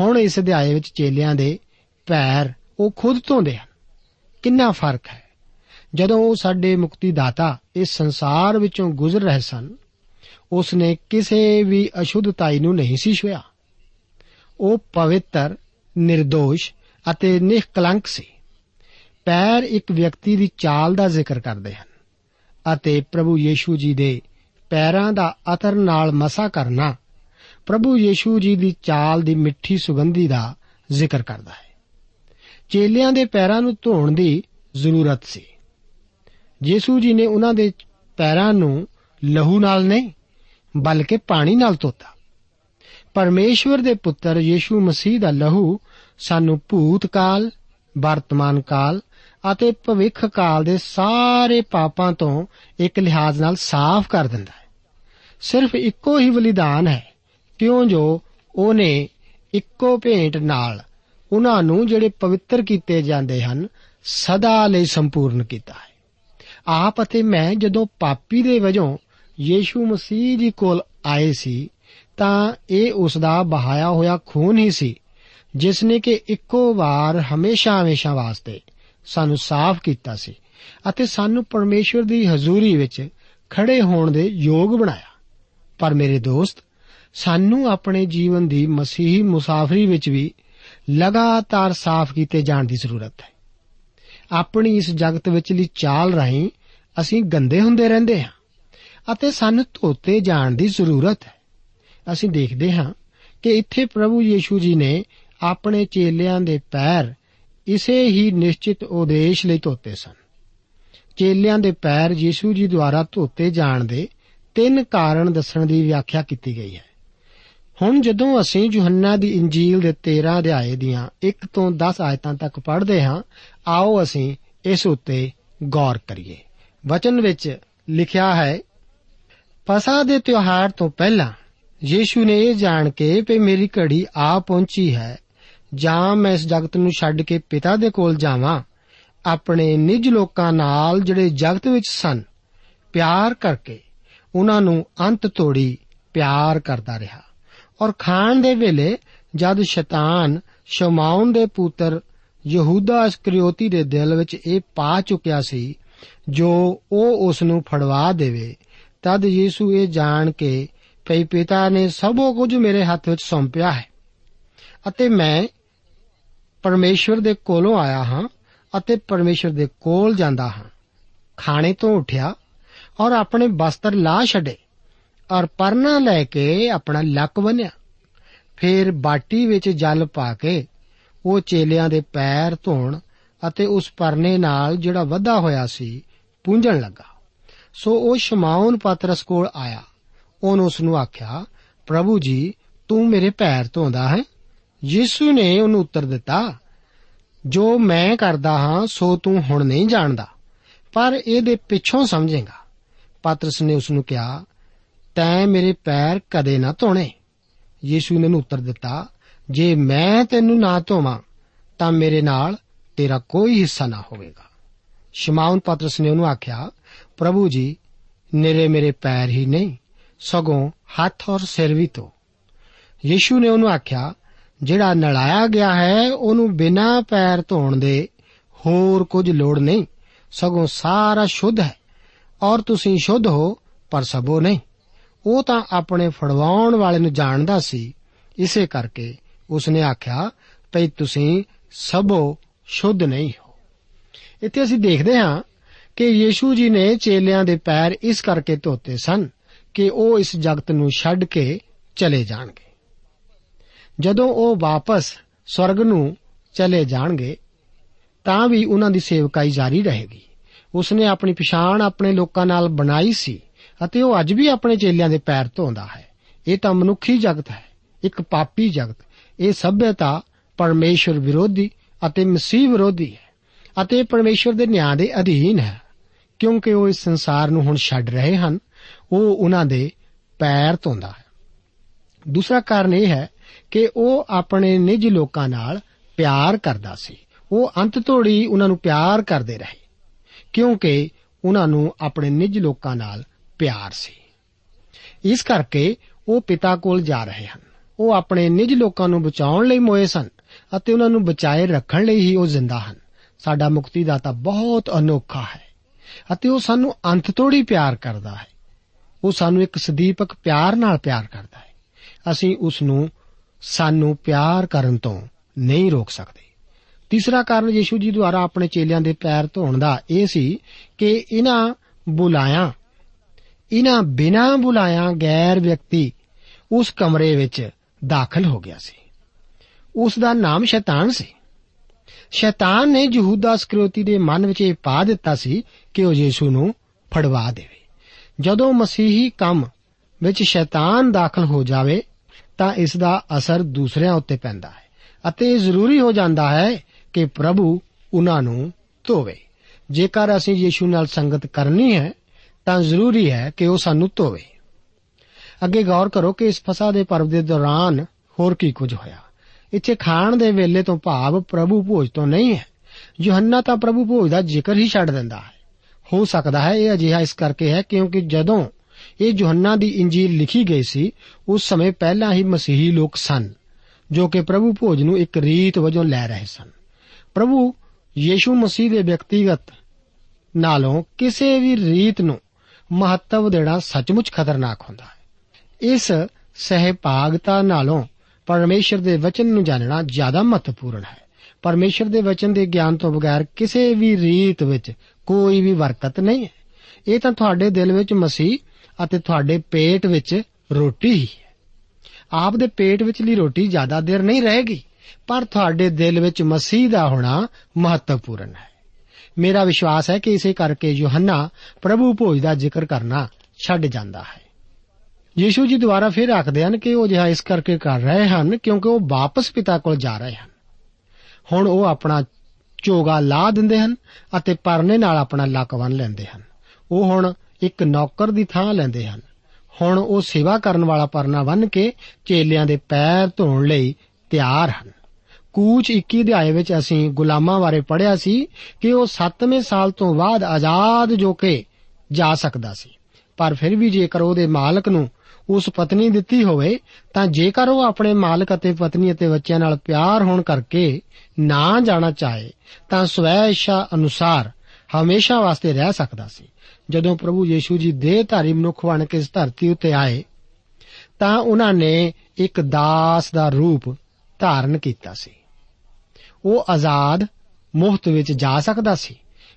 ਹੁਣ ਇਸ ਅਧਿਆਏ ਵਿੱਚ ਚੇਲਿਆਂ ਦੇ ਪੈਰ ਉਹ ਖੁਦ ਧੋਂਦੇ ਹਨ। ਕਿੰਨਾ ਫ਼ਰਕ ਹੈ। ਜਦੋਂ ਉਹ ਸਾਡੇ ਮੁਕਤੀ ਦਾਤਾ ਇਸ ਸੰਸਾਰ ਵਿੱਚੋਂ ਗੁਜ਼ਰ ਰਹੇ ਸਨ ਉਸ ਨੇ ਕਿਸੇ ਵੀ ਅਸ਼ੁੱਧਤਾਈ ਨੂੰ ਨਹੀਂ ਸੀ ਛੁਇਆ ਉਹ ਪਵਿੱਤਰ નિર્ਦੋਸ਼ ਅਤੇ ਨਿਸ਼ਕਲੰਕ ਸੀ। ਪੈਰ ਇੱਕ ਵਿਅਕਤੀ ਦੀ ਚਾਲ ਦਾ ਜ਼ਿਕਰ ਕਰਦੇ ਹਨ ਅਤੇ ਪ੍ਰਭੂ ਯੀਸ਼ੂ ਜੀ ਦੇ ਪੈਰਾਂ ਦਾ ਅਤਰ ਨਾਲ ਮਸਾ ਕਰਨਾ ਪ੍ਰਭੂ ਯੀਸ਼ੂ ਜੀ ਦੀ ਚਾਲ ਦੀ ਮਿੱਠੀ ਸੁਗੰਧੀ ਦਾ ਜ਼ਿਕਰ ਕਰਦਾ ਹੈ। ਚੇਲਿਆਂ ਦੇ ਪੈਰਾਂ ਨੂੰ ਧੋਣ ਦੀ ਜ਼ਰੂਰਤ ਸੀ। ਯੀਸ਼ੂ ਜੀ ਨੇ ਉਹਨਾਂ ਦੇ ਪੈਰਾਂ ਨੂੰ ਲਹੂ ਨਾਲ ਨਹੀਂ, ਬਲਕਿ ਪਾਣੀ ਨਾਲ ਧੋਤਾ। ਪਰਮੇਸ਼ਵਰ ਦੇ ਪੁੱਤਰ ਯੀਸ਼ੂ ਮਸੀਹ ਦਾ ਲਹੂ ਸਾਨੂੰ ਭੂਤਕਾਲ ਵਰਤਮਾਨ ਕਾਲ ਅਤੇ ਭਵਿੱਖ ਕਾਲ ਦੇ ਸਾਰੇ ਪਾਪਾਂ ਤੋਂ ਇੱਕ ਲਿਹਾਜ਼ ਨਾਲ ਸਾਫ਼ ਕਰ ਦਿੰਦਾ ਹੈ। ਸਿਰਫ ਇੱਕੋ ਹੀ ਬਲੀਦਾਨ ਹੈ, ਕਿਉਂ ਜੋ ਉਹਨੇ ਇੱਕੋ ਭੇਂਟ ਨਾਲ ਉਹਨਾਂ ਨੂੰ ਜਿਹੜੇ ਪਵਿੱਤਰ ਕੀਤੇ ਜਾਂਦੇ ਹਨ, ਸਦਾ ਲਈ ਸੰਪੂਰਨ ਕੀਤਾ ਹੈ। ਆਪ ਅਤੇ ਮੈਂ ਜਦੋਂ ਪਾਪੀ ਦੇ ਵਜੋਂ ਯੀਸ਼ੂ ਮਸੀਹ ਜੀ ਕੋਲ ਆਏ ਸੀ, ਤਾਂ ਇਹ ਉਸ ਦਾ ਬਹਾਇਆ ਹੋਇਆ ਖੂਨ ਹੀ ਸੀ, ਜਿਸ ਨੇ ਕਿ ਇੱਕੋ ਵਾਰ ਹਮੇਸ਼ਾ ਹਮੇਸ਼ਾ ਵਾਸਤੇ ਸਾਨੂੰ ਸਾਫ਼ ਕੀਤਾ ਸੀ ਅਤੇ ਸਾਨੂੰ ਪਰਮੇਸ਼ਵਰ ਦੀ ਹਜ਼ੂਰੀ ਵਿੱਚ ਖੜੇ ਹੋਣ ਦੇ ਯੋਗ ਬਣਾਇਆ। ਪਰ ਮੇਰੇ ਦੋਸਤ, ਸਾਨੂੰ ਆਪਣੇ ਜੀਵਨ ਦੀ ਮਸੀਹੀ ਮੁਸਾਫਰੀ ਵਿੱਚ ਵੀ ਲਗਾਤਾਰ ਸਾਫ਼ ਕੀਤੇ ਜਾਣ ਦੀ ਜ਼ਰੂਰਤ ਹੈ। ਆਪਣੀ ਇਸ ਜਗਤ ਵਿਚਲੀ ਚਾਲ ਰਾਹੀਂ ਅਸੀਂ ਗੰਦੇ ਹੁੰਦੇ ਰਹਿੰਦੇ ਹਾਂ ਅਤੇ ਸਾਨੂੰ ਧੋਤੇ ਜਾਣ ਦੀ ਜ਼ਰੂਰਤ ਹੈ। ਅਸੀਂ ਦੇਖਦੇ ਹਾਂ ਕਿ ਇੱਥੇ ਪ੍ਰਭੂ ਯੀਸ਼ੂ ਜੀ ਨੇ ਆਪਣੇ ਚੇਲਿਆਂ ਦੇ ਪੈਰ ਇਸੇ ਹੀ ਨਿਸ਼ਚਿਤ ਉਦੇਸ਼ ਲਈ ਧੋਤੇ ਸਨ। ਚੇਲਿਆਂ ਦੇ ਪੈਰ ਯੀਸ਼ੂ ਜੀ ਦੁਆਰਾ ਧੋਤੇ ਜਾਣ ਦੇ ਤਿੰਨ ਕਾਰਨ ਦੱਸਣ ਦੀ ਵਿਆਖਿਆ ਕੀਤੀ ਗਈ ਹੈ। ਹੁਣ ਜਦੋਂ ਅਸੀਂ ਯੋਹੰਨਾ ਦੀ ਇੰਜੀਲ ਦੇ 13 ਅਧਿਆਏ ਦੀਆਂ 1 ਤੋਂ 10 ਆਇਤਾਂ ਤੱਕ ਪੜ੍ਹਦੇ ਹਾਂ, ਆਓ ਅਸੀਂ ਇਸ ਉੱਤੇ ਗੌਰ ਕਰੀਏ। ਵਚਨ ਵਿੱਚ ਲਿਖਿਆ ਹੈ, ਫਸਾ ਦੇ ਤਿਉਹਾਰ ਤੋਂ ਪਹਿਲਾਂ ਯੀਸ਼ੂ ਨੇ ਇਹ ਜਾਣ ਕੇ ਕਿ ਮੇਰੀ ਘੜੀ ਆ ਪਹੁੰਚੀ ਹੈ ਜਾਂ ਮੈਂ ਇਸ ਜਗਤ ਨੂੰ ਛੱਡ ਕੇ ਪਿਤਾ ਦੇ ਕੋਲ ਜਾਵਾਂ, ਆਪਣੇ ਨਿੱਜ ਲੋਕਾਂ ਨਾਲ ਜਿਹੜੇ ਜਗਤ ਵਿੱਚ ਸਨ, ਪਿਆਰ ਕਰਕੇ ਉਹਨਾਂ ਨੂੰ ਅੰਤ ਤੋੜੀ ਪਿਆਰ ਕਰਦਾ ਰਿਹਾ। ਔਰ ਖਾਣ ਦੇ ਵੇਲੇ ਜਦ ਸ਼ੈਤਾਨ ਸ਼ਮਾਉਨ ਦੇ ਪੁੱਤਰ ਯਹੂਦਾ ਇਸਕਰੀਓਤੀ ਦੇ ਦਿਲ ਵਿੱਚ ਇਹ ਪਾ ਚੁੱਕਿਆ ਸੀ, ਜੋ ਉਹ ਉਸ ਨੂੰ ਫੜਵਾ ਦੇਵੇ, ਤਦ ਯੀਸ਼ੂ ਇਹ ਜਾਣ ਕੇ ਭਈ ਪਿਤਾ ਨੇ ਸਭੋ ਕੁਝ ਮੇਰੇ ਹੱਥ ਵਿੱਚ ਸੌਂਪਿਆ ਹੈ। ਅਤੇ ਮੈਂ ਪਰਮੇਸ਼ਵਰ ਦੇ ਕੋਲੋਂ ਆਇਆ ਹਾਂ ਅਤੇ ਪਰਮੇਸ਼ਵਰ ਦੇ ਕੋਲ ਜਾਂਦਾ ਹਾਂ। ਖਾਣੇ ਤੋਂ ਉੱਠਿਆ ਔਰ ਆਪਣੇ ਬਸਤਰ ਲਾ ਛੱਡੇ ਔਰ ਪਰਨਾ ਲੈ ਕੇ ਆਪਣਾ ਲੱਕ ਬੰਨਿਆ। ਫਿਰ ਬਾਟੀ ਵਿੱਚ ਜਲ ਪਾ ਕੇ ਉਹ ਚੇਲਿਆਂ ਦੇ ਪੈਰ ਧੋਣ ਅਤੇ ਉਸ ਪਰਨੇ ਨਾਲ ਜਿਹੜਾ ਵਧਾ ਹੋਇਆ ਸੀ ਪੂੰਝਣ ਲੱਗਾ। ਸੋ ਉਹ ਸ਼ਮਾਉਨ ਪਤਰਸ ਕੋਲ ਆਇਆ। ਉਹਨੇ ਉਸ ਨੂੰ ਆਖਿਆ, ਪ੍ਰਭੂ ਜੀ, ਤੂੰ ਮੇਰੇ ਪੈਰ ਧੋਂਦਾ ਹੈ? ਯੀਸ਼ੂ ਨੇ ਉਹਨੂੰ ਉੱਤਰ ਦਿੱਤਾ, ਜੋ ਮੈਂ ਕਰਦਾ ਹਾਂ, ਸੋ ਤੂੰ ਹੁਣ ਨਹੀਂ ਜਾਣਦਾ, ਪਰ ਇਹਦੇ ਪਿੱਛੋਂ ਸਮਝੇਗਾ। ਪਤਰਸ ਨੇ ਉਸ ਨੂੰ ਕਿਹਾ, ਤੈਂ ਮੇਰੇ ਪੈਰ ਕਦੇ ਨਾ ਧੋਣੇ। ਯੀਸ਼ੂ ਨੇ ਉਹਨੂੰ ਉੱਤਰ ਦਿੱਤਾ, ਜੇ ਮੈਂ ਤੈਨੂੰ ਨਾ ਧੋਵਾਂ, ਤਾਂ ਮੇਰੇ ਨਾਲ ਤੇਰਾ ਕੋਈ ਹਿੱਸਾ ਨਾ ਹੋਵੇਗਾ। ਸ਼ਮਾਉਨ ਪਤਰਸ ਨੇ ਉਹਨੂੰ ਆਖਿਆ, ਪ੍ਰਭੂ ਜੀ ਨਿਰੇ ਮੇਰੇ ਪੈਰ ਹੀ ਨਹੀਂ, ਸਗੋਂ ਹੱਥ ਔਰ ਸਿਰ ਵੀ ਧੋ। ਯੀਸ਼ੂ ਨੇ ਉਹਨੂੰ ਆਖਿਆ ਜਿਹੜਾ ਨਲਾਇਆ ਗਿਆ ਹੈ, ਉਹਨੂੰ ਬਿਨਾਂ ਪੈਰ ਧੋਣ ਦੇ ਹੋਰ ਕੁਝ ਲੋੜ ਨਹੀਂ। ਸਗੋਂ ਸਾਰਾ ਸ਼ੁੱਧ ਹੈ। ਔਰ ਤੁਸੀਂ ਸ਼ੁੱਧ ਹੋ, ਪਰ ਸਭੋ ਨਹੀਂ। ਉਹ ਤਾਂ ਆਪਣੇ ਫੜਵਾਉਣ ਵਾਲੇ ਨੂੰ ਜਾਣਦਾ ਸੀ। ਇਸੇ ਕਰਕੇ ਉਸਨੇ ਆਖਿਆ, ਭਈ ਤੁਸੀਂ ਸਭੋ ਸ਼ੁੱਧ ਨਹੀਂ ਹੋ। ਇੱਥੇ ਅਸੀਂ ਦੇਖਦੇ ਹਾਂ ਕਿ ਯੀਸ਼ੂ ਜੀ ਨੇ ਚੇਲਿਆਂ ਦੇ ਪੈਰ ਇਸ ਕਰਕੇ ਧੋਤੇ ਸਨ ਕਿ ਉਹ ਇਸ ਜਗਤ ਨੂੰ ਛੱਡ ਕੇ ਚਲੇ ਜਾਣਗੇ। ਜਦੋਂ ਉਹ ਵਾਪਸ ਸਵਰਗ ਨੂੰ ਚਲੇ ਜਾਣਗੇ, ਤਾਂ ਵੀ ਉਹਨਾਂ ਦੀ ਸੇਵਕਾਈ ਜਾਰੀ ਰਹੇਗੀ। ਉਸਨੇ ਆਪਣੀ ਪਛਾਣ ਆਪਣੇ ਲੋਕਾਂ ਨਾਲ ਬਣਾਈ ਸੀ ਅਤੇ ਉਹ ਅੱਜ ਵੀ ਆਪਣੇ ਚੇਲਿਆਂ ਦੇ ਪੈਰ ਧੋਂਦਾ ਹੈ। ਇਹ ਤਾਂ ਮਨੁੱਖੀ ਜਗਤ ਹੈ, ਇੱਕ ਪਾਪੀ ਜਗਤ। ਇਹ ਸਭਿਅਤਾ ਪਰਮੇਸ਼ਰ ਵਿਰੋਧੀ ਅਤੇ ਮਸੀਹ ਵਿਰੋਧੀ ਹੈ ਅਤੇ ਪਰਮੇਸ਼ਰ ਦੇ ਨਿਆਂ ਦੇ ਅਧੀਨ ਹੈ, ਕਿਉਂਕਿ ਉਹ ਇਸ ਸੰਸਾਰ ਨੂੰ ਹੁਣ ਛੱਡ ਰਹੇ ਹਨ। ਉਹ ਉਹਨਾਂ ਦੇ ਪੈਰ ਧੋਂਦਾ ਹੈ। ਦੂਸਰਾ ਕਾਰਨ ਇਹ ਹੈ ਕਿ ਉਹ ਆਪਣੇ ਨਿੱਜ ਲੋਕਾਂ ਨਾਲ ਪਿਆਰ ਕਰਦਾ ਸੀ। ਉਹ ਅੰਤ ਤੋੜੀ ਉਹਨਾਂ ਨੂੰ ਪਿਆਰ ਕਰਦੇ ਰਹੇ, ਕਿਉਂਕਿ ਉਹਨਾਂ ਨੂੰ ਆਪਣੇ ਨਿੱਜ ਲੋਕਾਂ ਨਾਲ ਪਿਆਰ ਸੀ। ਇਸ ਕਰਕੇ ਉਹ ਪਿਤਾ ਕੋਲ ਜਾ ਰਹੇ ਹਨ। ਉਹ ਆਪਣੇ ਨਿੱਜ ਲੋਕਾਂ ਨੂੰ ਬਚਾਉਣ ਲਈ ਮੋਏ ਸਨ ਅਤੇ ਉਹਨਾਂ ਨੂੰ ਬਚਾਏ ਰੱਖਣ ਲਈ ਹੀ ਉਹ ਜ਼ਿੰਦਾ ਹਨ। ਸਾਡਾ ਮੁਕਤੀਦਾਤਾ ਬਹੁਤ ਅਨੋਖਾ ਹੈ ਅਤੇ ਉਹ ਸਾਨੂੰ ਅੰਤ ਤੋੜੀ ਪਿਆਰ ਕਰਦਾ ਹੈ। ਉਹ ਸਾਨੂੰ ਇੱਕ ਸਦੀਪਕ ਪਿਆਰ ਨਾਲ ਪਿਆਰ ਕਰਦਾ ਹੈ। ਅਸੀਂ ਉਸ ਨੂੰ ਸਾਨੂੰ ਪਿਆਰ ਕਰਨ ਤੋਂ ਨਹੀਂ ਰੋਕ ਸਕਦੇ। ਤੀਸਰਾ ਕਾਰਨ ਯੀਸ਼ੂ ਜੀ ਦੁਆਰਾ ਆਪਣੇ ਚੇਲਿਆਂ ਦੇ ਪੈਰ ਧੋਣ ਦਾ ਇਹ ਸੀ ਕਿ ਇਹਨਾਂ ਬੁਲਾਇਆ, ਇਹਨਾਂ ਬਿਨਾਂ ਬੁਲਾਇਆ ਗੈਰ ਵਿਅਕਤੀ ਉਸ ਕਮਰੇ ਵਿੱਚ ਦਾਖਲ ਹੋ ਗਿਆ ਸੀ। ਉਸ ਦਾ ਨਾਮ ਸ਼ੈਤਾਨ ਸੀ। ਸ਼ੈਤਾਨ ਨੇ ਯਹੂਦਾ ਸਕਰਿਓਤੀ ਦੇ ਮਨ ਵਿੱਚ ਇਹ ਪਾ ਦਿੱਤਾ ਸੀ ਕਿ ਉਹ ਯੀਸ਼ੂ ਨੂੰ ਫੜਵਾ ਦੇਵੇ। ਜਦੋਂ ਮਸੀਹੀ ਕੰਮ ਵਿੱਚ ਸ਼ੈਤਾਨ ਦਾਖਲ ਹੋ ਜਾਵੇ ਤਾਂ ਇਸ ਦਾ ਅਸਰ ਦੂਸਰਿਆਂ ਉੱਤੇ ਪੈਂਦਾ ਹੈ। ਅਤੇ ਇਹ ਜ਼ਰੂਰੀ ਹੋ ਜਾਂਦਾ ਹੈ ਕਿ ਪ੍ਰਭੂ ਉਹਨਾਂ ਨੂੰ ਧੋਵੇ ਜੇਕਰ ਅਸੀਂ ਯੀਸ਼ੂ ਨਾਲ ਸੰਗਤ ਕਰਨੀ ਹੈ, ਤਾਂ ਜ਼ਰੂਰੀ ਹੈ ਕਿ ਉਹ ਸਾਨੂੰ ਧੋਵੇ ਅੱਗੇ ਗੌਰ ਕਰੋ ਕਿ ਇਸ ਫਸਾ ਦੇ ਪਰਵ ਦੇ ਦੌਰਾਨ ਹੋਰ ਕੀ ਕੁਝ ਹੋਇਆ। ਇੱਥੇ ਖਾਣ ਦੇ ਵੇਲੇ ਤੋਂ ਭਾਵ ਪ੍ਰਭੂ ਭੋਜ ਤੋਂ ਨਹੀਂ ਹੈ। ਯੋਹੰਨਾ ਤਾਂ ਪ੍ਰਭੂ ਭੋਜ ਦਾ ਜ਼ਿਕਰ ਹੀ ਛੱਡ ਦਿੰਦਾ ਹੈ। ਹੋ ਸਕਦਾ ਹੈ ਇਹ ਅਜਿਹਾ ਇਸ ਕਰਕੇ ਹੈ ਕਿਉਂਕਿ ਜਦੋਂ ਇਹ ਯੋਹੰਨਾ ਦੀ ਇੰਜੀਲ ਲਿਖੀ ਗਈ ਸੀ, ਉਸ ਸਮੇਂ ਪਹਿਲਾਂ ਹੀ ਮਸੀਹੀ ਲੋਕ ਸਨ, ਜੋ ਕਿ ਪ੍ਰਭੂ ਭੋਜ ਨੂੰ ਇੱਕ ਰੀਤ ਵਜੋਂ ਲੈ ਰਹੇ ਸਨ। ਪ੍ਰਭੂ ਯੀਸ਼ੂ ਮਸੀਹ ਦੇ ਵਿਅਕਤੀਗਤ ਨਾਲੋਂ ਕਿਸੇ ਵੀ ਰੀਤ ਨੂੰ ਮਹੱਤਵ ਦੇਣਾ ਸੱਚਮੁੱਚ ਖਤਰਨਾਕ ਹੁੰਦਾ ਹੈ। ਇਸ ਸਹਿਭਾਗਤਾ ਨਾਲੋਂ ਪਰਮੇਸ਼ਰ ਦੇ ਵਚਨ ਨੂੰ ਜਾਣਨਾ ਜ਼ਿਆਦਾ ਮਹੱਤਵਪੂਰਨ ਹੈ। ਪਰਮੇਸ਼ਰ ਦੇ ਵਚਨ ਦੇ ਗਿਆਨ ਤੋਂ ਬਗੈਰ ਕਿਸੇ ਵੀ ਰੀਤ ਵਿੱਚ ਕੋਈ ਵੀ ਬਰਕਤ ਨਹੀਂ ਹੈ। ਇਹ ਤਾਂ ਤੁਹਾਡੇ ਦਿਲ ਵਿੱਚ ਮਸੀਹ ਅਤੇ ਤੁਹਾਡੇ ਪੇਟ ਵਿੱਚ ਰੋਟੀ ਹੀ ਹੈ। ਆਪ ਦੇ ਪੇਟ ਵਿਚਲੀ ਰੋਟੀ ਜ਼ਿਆਦਾ ਦੇਰ ਨਹੀਂ ਰਹੇਗੀ, ਪਰ ਤੁਹਾਡੇ ਦਿਲ ਵਿੱਚ ਮਸੀਹ ਦਾ ਹੋਣਾ ਮਹੱਤਵਪੂਰਨ ਹੈ। ਮੇਰਾ ਵਿਸ਼ਵਾਸ ਹੈ ਕਿ ਇਸੇ ਕਰਕੇ ਯੋਹੰਨਾ ਪ੍ਰਭੂ ਭੋਜ ਦਾ ਜ਼ਿਕਰ ਕਰਨਾ ਛੱਡ ਜਾਂਦਾ ਹੈ। ਯੀਸ਼ੂ ਜੀ ਦੁਆਰਾ ਫਿਰ ਆਖਦੇ ਹਨ ਕਿ ਉਹ ਜਿਹਾ ਇਸ ਕਰਕੇ ਕਰ ਰਹੇ ਹਨ ਕਿਉਂਕਿ ਉਹ ਵਾਪਸ ਪਿਤਾ ਕੋਲ ਜਾ ਰਹੇ ਹਨ। ਹੁਣ ਉਹ ਆਪਣਾ ਚੋਗਾ ਲਾ ਦਿੰਦੇ ਹਨ ਅਤੇ ਪਰਨੇ ਨਾਲ ਆਪਣਾ ਲੱਕ ਬੰਨ ਲੈਂਦੇ ਹਨ। ਉਹ ਹੁਣ ਇੱਕ ਨੌਕਰ ਦੀ ਥਾਂ ਲੈਂਦੇ ਹਨ। ਹੁਣ ਉਹ ਸੇਵਾ ਕਰਨ ਵਾਲਾ ਪਰਨਾ ਬੰਨ ਕੇ ਚੇਲਿਆਂ ਦੇ ਪੈਰ ਧੋਣ ਲਈ ਤਿਆਰ ਹਨ। ਕੂਚ 21 ਅਧਿਆਏ ਵਿੱਚ ਅਸੀਂ ਗੁਲਾਮਾਂ ਬਾਰੇ ਪੜ੍ਹਿਆ ਸੀ ਕਿ ਉਹ 7ਵੇਂ ਸਾਲ ਤੋਂ ਬਾਅਦ ਆਜ਼ਾਦ ਜੋ ਕਿ ਜਾ ਸਕਦਾ ਸੀ। ਪਰ ਫਿਰ ਵੀ ਜੇਕਰ ਉਹਦੇ ਮਾਲਕ ਨੂੰ ਉਸ ਪਤਨੀ ਦਿੱਤੀ ਹੋਵੇ, ਤਾਂ ਜੇਕਰ ਉਹ ਆਪਣੇ ਮਾਲਕ ਅਤੇ ਪਤਨੀ ਅਤੇ ਬੱਚਿਆਂ ਨਾਲ ਪਿਆਰ ਹੋਣ ਕਰਕੇ ਨਾ ਜਾਣਾ ਚਾਹੇ, ਤਾਂ ਸਵੈ ਇੱਛਾ ਅਨੁਸਾਰ ਹਮੇਸ਼ਾ ਵਾਸਤੇ ਰਹਿ ਸਕਦਾ ਸੀ। ਜਦੋਂ ਪ੍ਰਭੂ ਯੀਸ਼ੂ ਜੀ ਦੇਹਧਾਰੀ ਮਨੁੱਖ ਬਣ ਕੇ ਇਸ ਧਰਤੀ ਉੱਤੇ ਆਏ, ਤਾਂ ਉਹਨਾਂ ਨੇ ਇੱਕ ਦਾਸ ਦਾ ਰੂਪ ਧਾਰਨ ਕੀਤਾ ਸੀ। ਉਹ ਆਜ਼ਾਦ ਮੁਫਤ ਵਿੱਚ ਜਾ ਸਕਦਾ ਸੀ,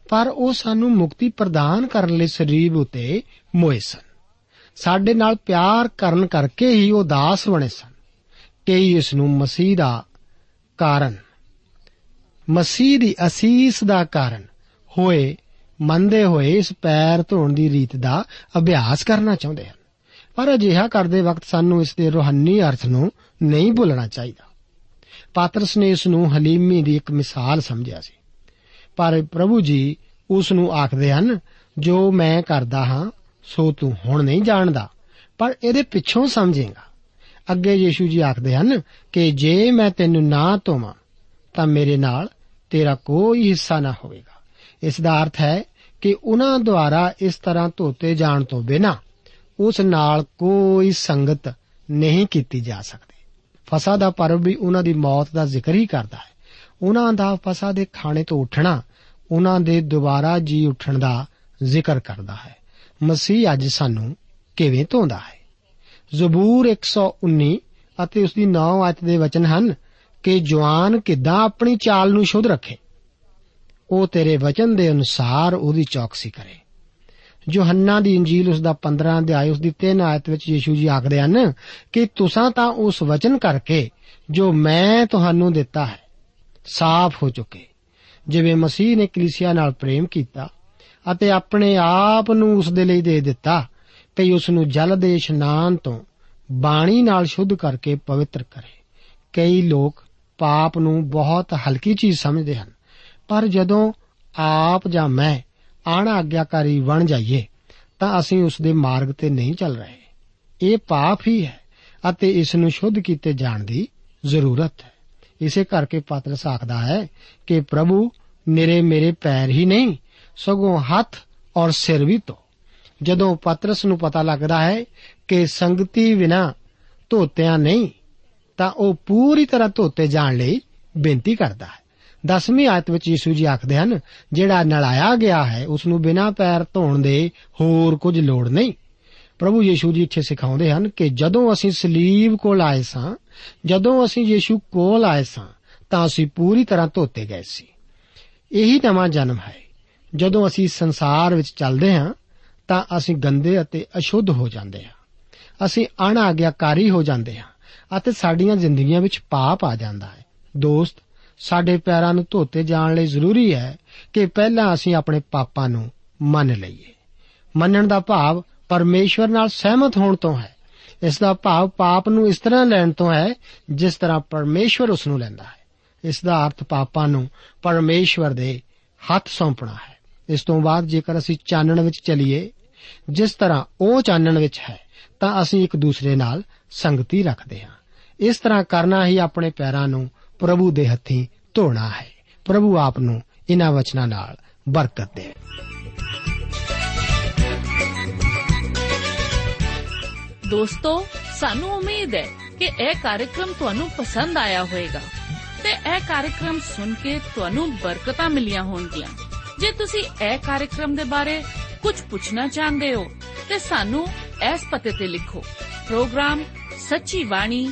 ਪਰ ਉਹ ਸਾਨੂੰ ਮੁਕਤੀ ਪ੍ਰਦਾਨ ਕਰਨ ਲਈ ਸਰੀਰ ਉਤੇ ਮੋਏ ਸਨ। ਸਾਡੇ ਨਾਲ ਪਿਆਰ ਕਰਨ ਕਰਕੇ ਹੀ ਉਹ ਦਾਸ ਬਣੇ ਸਨ ਕਈ ਇਸ ਨੂੰ ਮਸੀਹ ਦਾ ਕਾਰਨ, ਮਸੀਹ ਦੀ ਅਸੀਸ ਦਾ ਕਾਰਨ ਹੋਏ ਮੰਨਦੇ ਹੋਏ ਇਸ ਪੈਰ ਧੋਣ ਦੀ ਰੀਤ ਦਾ ਅਭਿਆਸ ਕਰਨਾ ਚਾਹੁੰਦੇ ਹਨ। ਪਰ ਅਜਿਹਾ ਕਰਦੇ ਵਕਤ ਸਾਨੂੰ ਇਸ ਦੇ ਰੋਹਨੀ ਅਰਥ ਨੂੰ ਨਹੀਂ ਭੁੱਲਣਾ ਚਾਹੀਦਾ। ਪਾਤਰਸ ਨੇ ਇਸ ਨੂੰ ਹਲੀਮੀ ਦੀ ਇੱਕ ਮਿਸਾਲ ਸਮਝਿਆ ਸੀ। ਪਰ ਪ੍ਰਭੂ ਜੀ ਉਸ ਨੂੰ ਆਖਦੇ ਹਨ, ਜੋ ਮੈਂ ਕਰਦਾ ਹਾਂ, ਸੋ ਤੂੰ ਹੁਣ ਨਹੀਂ ਜਾਣਦਾ, ਪਰ ਇਹਦੇ ਪਿੱਛੋਂ ਸਮਝੇਗਾ। ਅੱਗੇ ਯੀਸ਼ੂ ਜੀ ਆਖਦੇ ਹਨ ਕਿ ਜੇ ਮੈਂ ਤੈਨੂੰ ਨਾ ਧੋਵਾਂ, ਤਾਂ ਮੇਰੇ ਨਾਲ ਤੇਰਾ ਕੋਈ ਹਿੱਸਾ ਨਾ ਹੋਵੇਗਾ। ਇਸ ਦਾ ਅਰਥ ਹੈ ਕਿ ਉਹਨਾਂ ਦੁਆਰਾ ਇਸ ਤਰ੍ਹਾਂ ਧੋਤੇ ਜਾਣ ਤੋਂ ਬਿਨਾ ਉਸ ਨਾਲ ਕੋਈ ਸੰਗਤ ਨਹੀਂ ਕੀਤੀ ਜਾ ਸਕਦੀ। ਫਸਾ ਦਾ ਪਰਵ ਵੀ ਉਹਨਾਂ ਦੀ ਮੌਤ ਦਾ ਜ਼ਿਕਰ ਹੀ ਕਰਦਾ ਹੈ। ਉਹਨਾਂ ਦਾ ਫਸਾ ਦੇ ਖਾਣੇ ਤੋਂ ਉੱਠਣਾ ਉਹਨਾਂ ਦੇ ਦੁਬਾਰਾ ਜੀ ਉੱਠਣ ਦਾ ਜ਼ਿਕਰ ਕਰਦਾ ਹੈ। ਮਸੀਹ ਅੱਜ ਸਾਨੂੰ ਕਿਵੇਂ ਧੋਂਦਾ ਹੈ? ਜ਼ਬੂਰ 119 ਅਤੇ ਉਸ ਦੀ 9 ਆਇਤ ਦੇ ਵਚਨ ਹਨ ਕਿ ਜਵਾਨ ਕਿੱਦਾਂ ਆਪਣੀ ਚਾਲ ਨੂੰ ਸ਼ੁੱਧ ਰੱਖੇ। ਉਹ ਤੇਰੇ ਵਚਨ ਦੇ ਅਨੁਸਾਰ ਉਹਦੀ ਚੌਕਸੀ ਕਰੇ। ਯੋਹੰਨਾ ਦੀ ਇੰਜੀਲ ਉਸ ਦਾ 15 ਅਧਿਆਇ ਉਸ ਦੀ 3 ਆਇਤ ਵਿੱਚ ਯੀਸ਼ੂ ਜੀ ਆਖਦੇ ਹਨ ਕਿ ਤੁਸੀਂ ਤਾਂ ਉਸ ਵਚਨ ਕਰਕੇ ਜੋ ਮੈਂ ਤੁਹਾਨੂੰ ਦਿੱਤਾ ਹੈ, ਸਾਫ਼ ਹੋ ਚੁੱਕੇ। ਜਿਵੇਂ ਮਸੀਹ ਨੇ ਕਲੀਸਿਆ ਨਾਲ ਪ੍ਰੇਮ ਕੀਤਾ ਅਤੇ ਆਪਣੇ ਆਪ ਨੂੰ ਉਸ ਦੇ ਲਈ ਦੇ ਦਿੱਤਾ ਕਿ ਉਸ ਨੂੰ ਜਲ ਦੇ ਇਸ਼ਨਾਨ ਤੋਂ ਬਾਣੀ ਨਾਲ ਸ਼ੁੱਧ ਕਰਕੇ ਪਵਿੱਤਰ ਕਰੇ। ਕਈ ਲੋਕ ਪਾਪ ਨੂੰ ਬਹੁਤ ਹਲਕੀ ਚੀਜ਼ ਸਮਝਦੇ ਹਨ। ਪਰ ਜਦੋਂ ਆਪ ਜਾਂ ਮੈਂ ਆਗਿਆਕਾਰੀ ਬਣ ਜਾਈਏ, ਤਾਂ ਅਸੀਂ ਉਸ ਦੇ ਮਾਰਗ ਤੇ ਨਹੀਂ ਚੱਲ ਰਹੇ। ਇਹ ਪਾਪ ਹੀ ਹੈ ਅਤੇ ਇਸ ਨੂੰ ਸ਼ੁੱਧ ਕੀਤੇ ਜਾਣ ਦੀ ਜ਼ਰੂਰਤ ਹੈ। ਇਸੇ ਕਰਕੇ ਪਾਤਰਸ ਆਖਦਾ ਹੈ ਕਿ ਪ੍ਰਭੂ ਮੇਰੇ ਮੇਰੇ ਪੈਰ ਹੀ ਨਹੀਂ, ਸਗੋਂ ਹੱਥ ਔਰ ਸਿਰ ਵੀ ਧੋ। ਜਦੋਂ ਪਤਰਸ ਨੂੰ ਪਤਾ ਲੱਗਦਾ ਹੈ ਕਿ ਸੰਗਤੀ ਬਿਨਾ ਧੋਤਿਆਂ ਨਹੀਂ, ਤਾਂ ਉਹ ਪੂਰੀ ਤਰ੍ਹਾਂ ਧੋਤੇ ਜਾਣ ਲਈ ਬੇਨਤੀ ਕਰਦਾ ਹੈ। 10ਵੀਂ ਆਇਤ ਵਿੱਚ ਯਿਸੂ ਜੀ ਆਖਦੇ ਹਨ, ਜਿਹੜਾ ਨਲਾਇਆ ਗਿਆ ਹੈ ਉਸ ਨੂੰ ਬਿਨਾ ਪੈਰ ਧੋਣ ਦੇ ਹੋਰ ਕੁਝ ਲੋੜ ਨਹੀਂ। ਪ੍ਰਭੂ ਯੀਸ਼ੂ ਜੀ ਇੱਥੇ ਸਿਖਾਉਂਦੇ ਹਨ ਕਿ ਜਦੋਂ ਅਸੀਂ ਸਲੀਬ ਕੋਲ ਆਏ ਸਾਂ, ਜਦੋਂ ਅਸੀਂ ਯੀਸ਼ੂ ਕੋਲ ਆਏ ਸਾਂ, ਤਾਂ ਅਸੀਂ ਪੂਰੀ ਤਰ੍ਹਾਂ ਧੋਤੇ ਗਏ ਸੀ। ਇਹੀ ਨਵਾਂ ਜਨਮ ਹੈ। ਜਦੋਂ ਅਸੀਂ ਸੰਸਾਰ ਵਿੱਚ ਚੱਲਦੇ ਹਾਂ, ਤਾਂ ਅਸੀਂ ਗੰਦੇ ਅਤੇ ਅਸ਼ੁੱਧ ਹੋ ਜਾਂਦੇ ਹਾਂ। ਅਸੀਂ ਅਣਆਗਿਆਕਾਰੀ ਹੋ ਜਾਂਦੇ ਹਾਂ ਅਤੇ ਸਾਡੀਆਂ ਜ਼ਿੰਦਗੀਆਂ ਵਿੱਚ ਪਾਪ ਆ ਜਾਂਦਾ ਹੈ। ਦੋਸਤ ਸਾਡੇ ਪੈਰਾਂ ਨੂੰ ਧੋਤੇ ਜਾਣ ਲਈ ਜ਼ਰੂਰੀ ਹੈ ਕਿ ਪਹਿਲਾਂ ਅਸੀਂ ਆਪਣੇ ਪਾਪਾਂ ਨੂੰ ਮੰਨ ਲਈਏ। ਮੰਨਣ ਦਾ ਭਾਵ ਪਰਮੇਸ਼ਵਰ ਨਾਲ ਸਹਿਮਤ ਹੋਣ ਤੋਂ ਹੈ। ਇਸ ਦਾ ਭਾਵ ਪਾਪ ਨੂੰ ਇਸ ਤਰ੍ਹਾਂ ਲੈਣ ਤੋਂ ਹੈ, ਜਿਸ ਤਰ੍ਹਾਂ ਪਰਮੇਸ਼ਵਰ ਉਸ ਨੂੰ ਲੈਂਦਾ ਹੈ। ਇਸ ਦਾ ਅਰਥ ਪਾਪਾਂ ਨੂੰ ਪਰਮੇਸ਼ਵਰ ਦੇ ਹੱਥ ਸੌਂਪਣਾ ਹੈ। ਇਸ ਤੋਂ ਬਾਅਦ ਜੇਕਰ ਅਸੀਂ ਚਾਨਣ ਵਿੱਚ ਚੱਲੀਏ, ਜਿਸ ਤਰ੍ਹਾਂ ਉਹ ਚਾਨਣ ਵਿੱਚ ਹੈ, ਤਾਂ ਅਸੀਂ ਇੱਕ ਦੂਸਰੇ ਨਾਲ ਸੰਗਤੀ ਰੱਖਦੇ ਹਾਂ। ਇਸ ਤਰ੍ਹਾਂ ਕਰਨਾ ਹੀ ਆਪਣੇ ਪੈਰਾਂ ਨੂੰ ਪ੍ਰਭੂ ਦੇ ਹੱਥੀਂ ਧੋਣਾ ਹੈ। ਪ੍ਰਭੂ ਆਪ ਨੂੰ ਇਹਨਾਂ ਵਚਨਾਂ ਨਾਲ ਬਰਕਤ ਦੇ। ਦੋਸਤੋ, ਸਾਨੂੰ ਉਮੀਦ ਹੈ ਕਿ ਇਹ ਕਾਰਜਕ੍ਰਮ ਤੁਹਾਨੂੰ ਪਸੰਦ ਆਇਆ ਹੋਵੇਗਾ ਤੇ ਇਹ ਕਾਰਜਕ੍ਰਮ ਸੁਣ ਕੇ ਤੁਹਾਨੂੰ ਬਰਕਤਾਂ ਮਿਲੀਆਂ ਹੋਣਗੀਆਂ। ਜੇ ਤੁਸੀਂ ਇਹ ਕਾਰਜਕ੍ਰਮ ਦੇ ਬਾਰੇ ਕੁਝ ਪੁੱਛਣਾ ਚਾਹੁੰਦੇ ਹੋ, ਤੇ ਸਾਨੂੰ ਇਸ ਪਤੇ ਤੇ ਲਿਖੋ। ਪ੍ਰੋਗਰਾਮ ਸੱਚੀ ਬਾਣੀ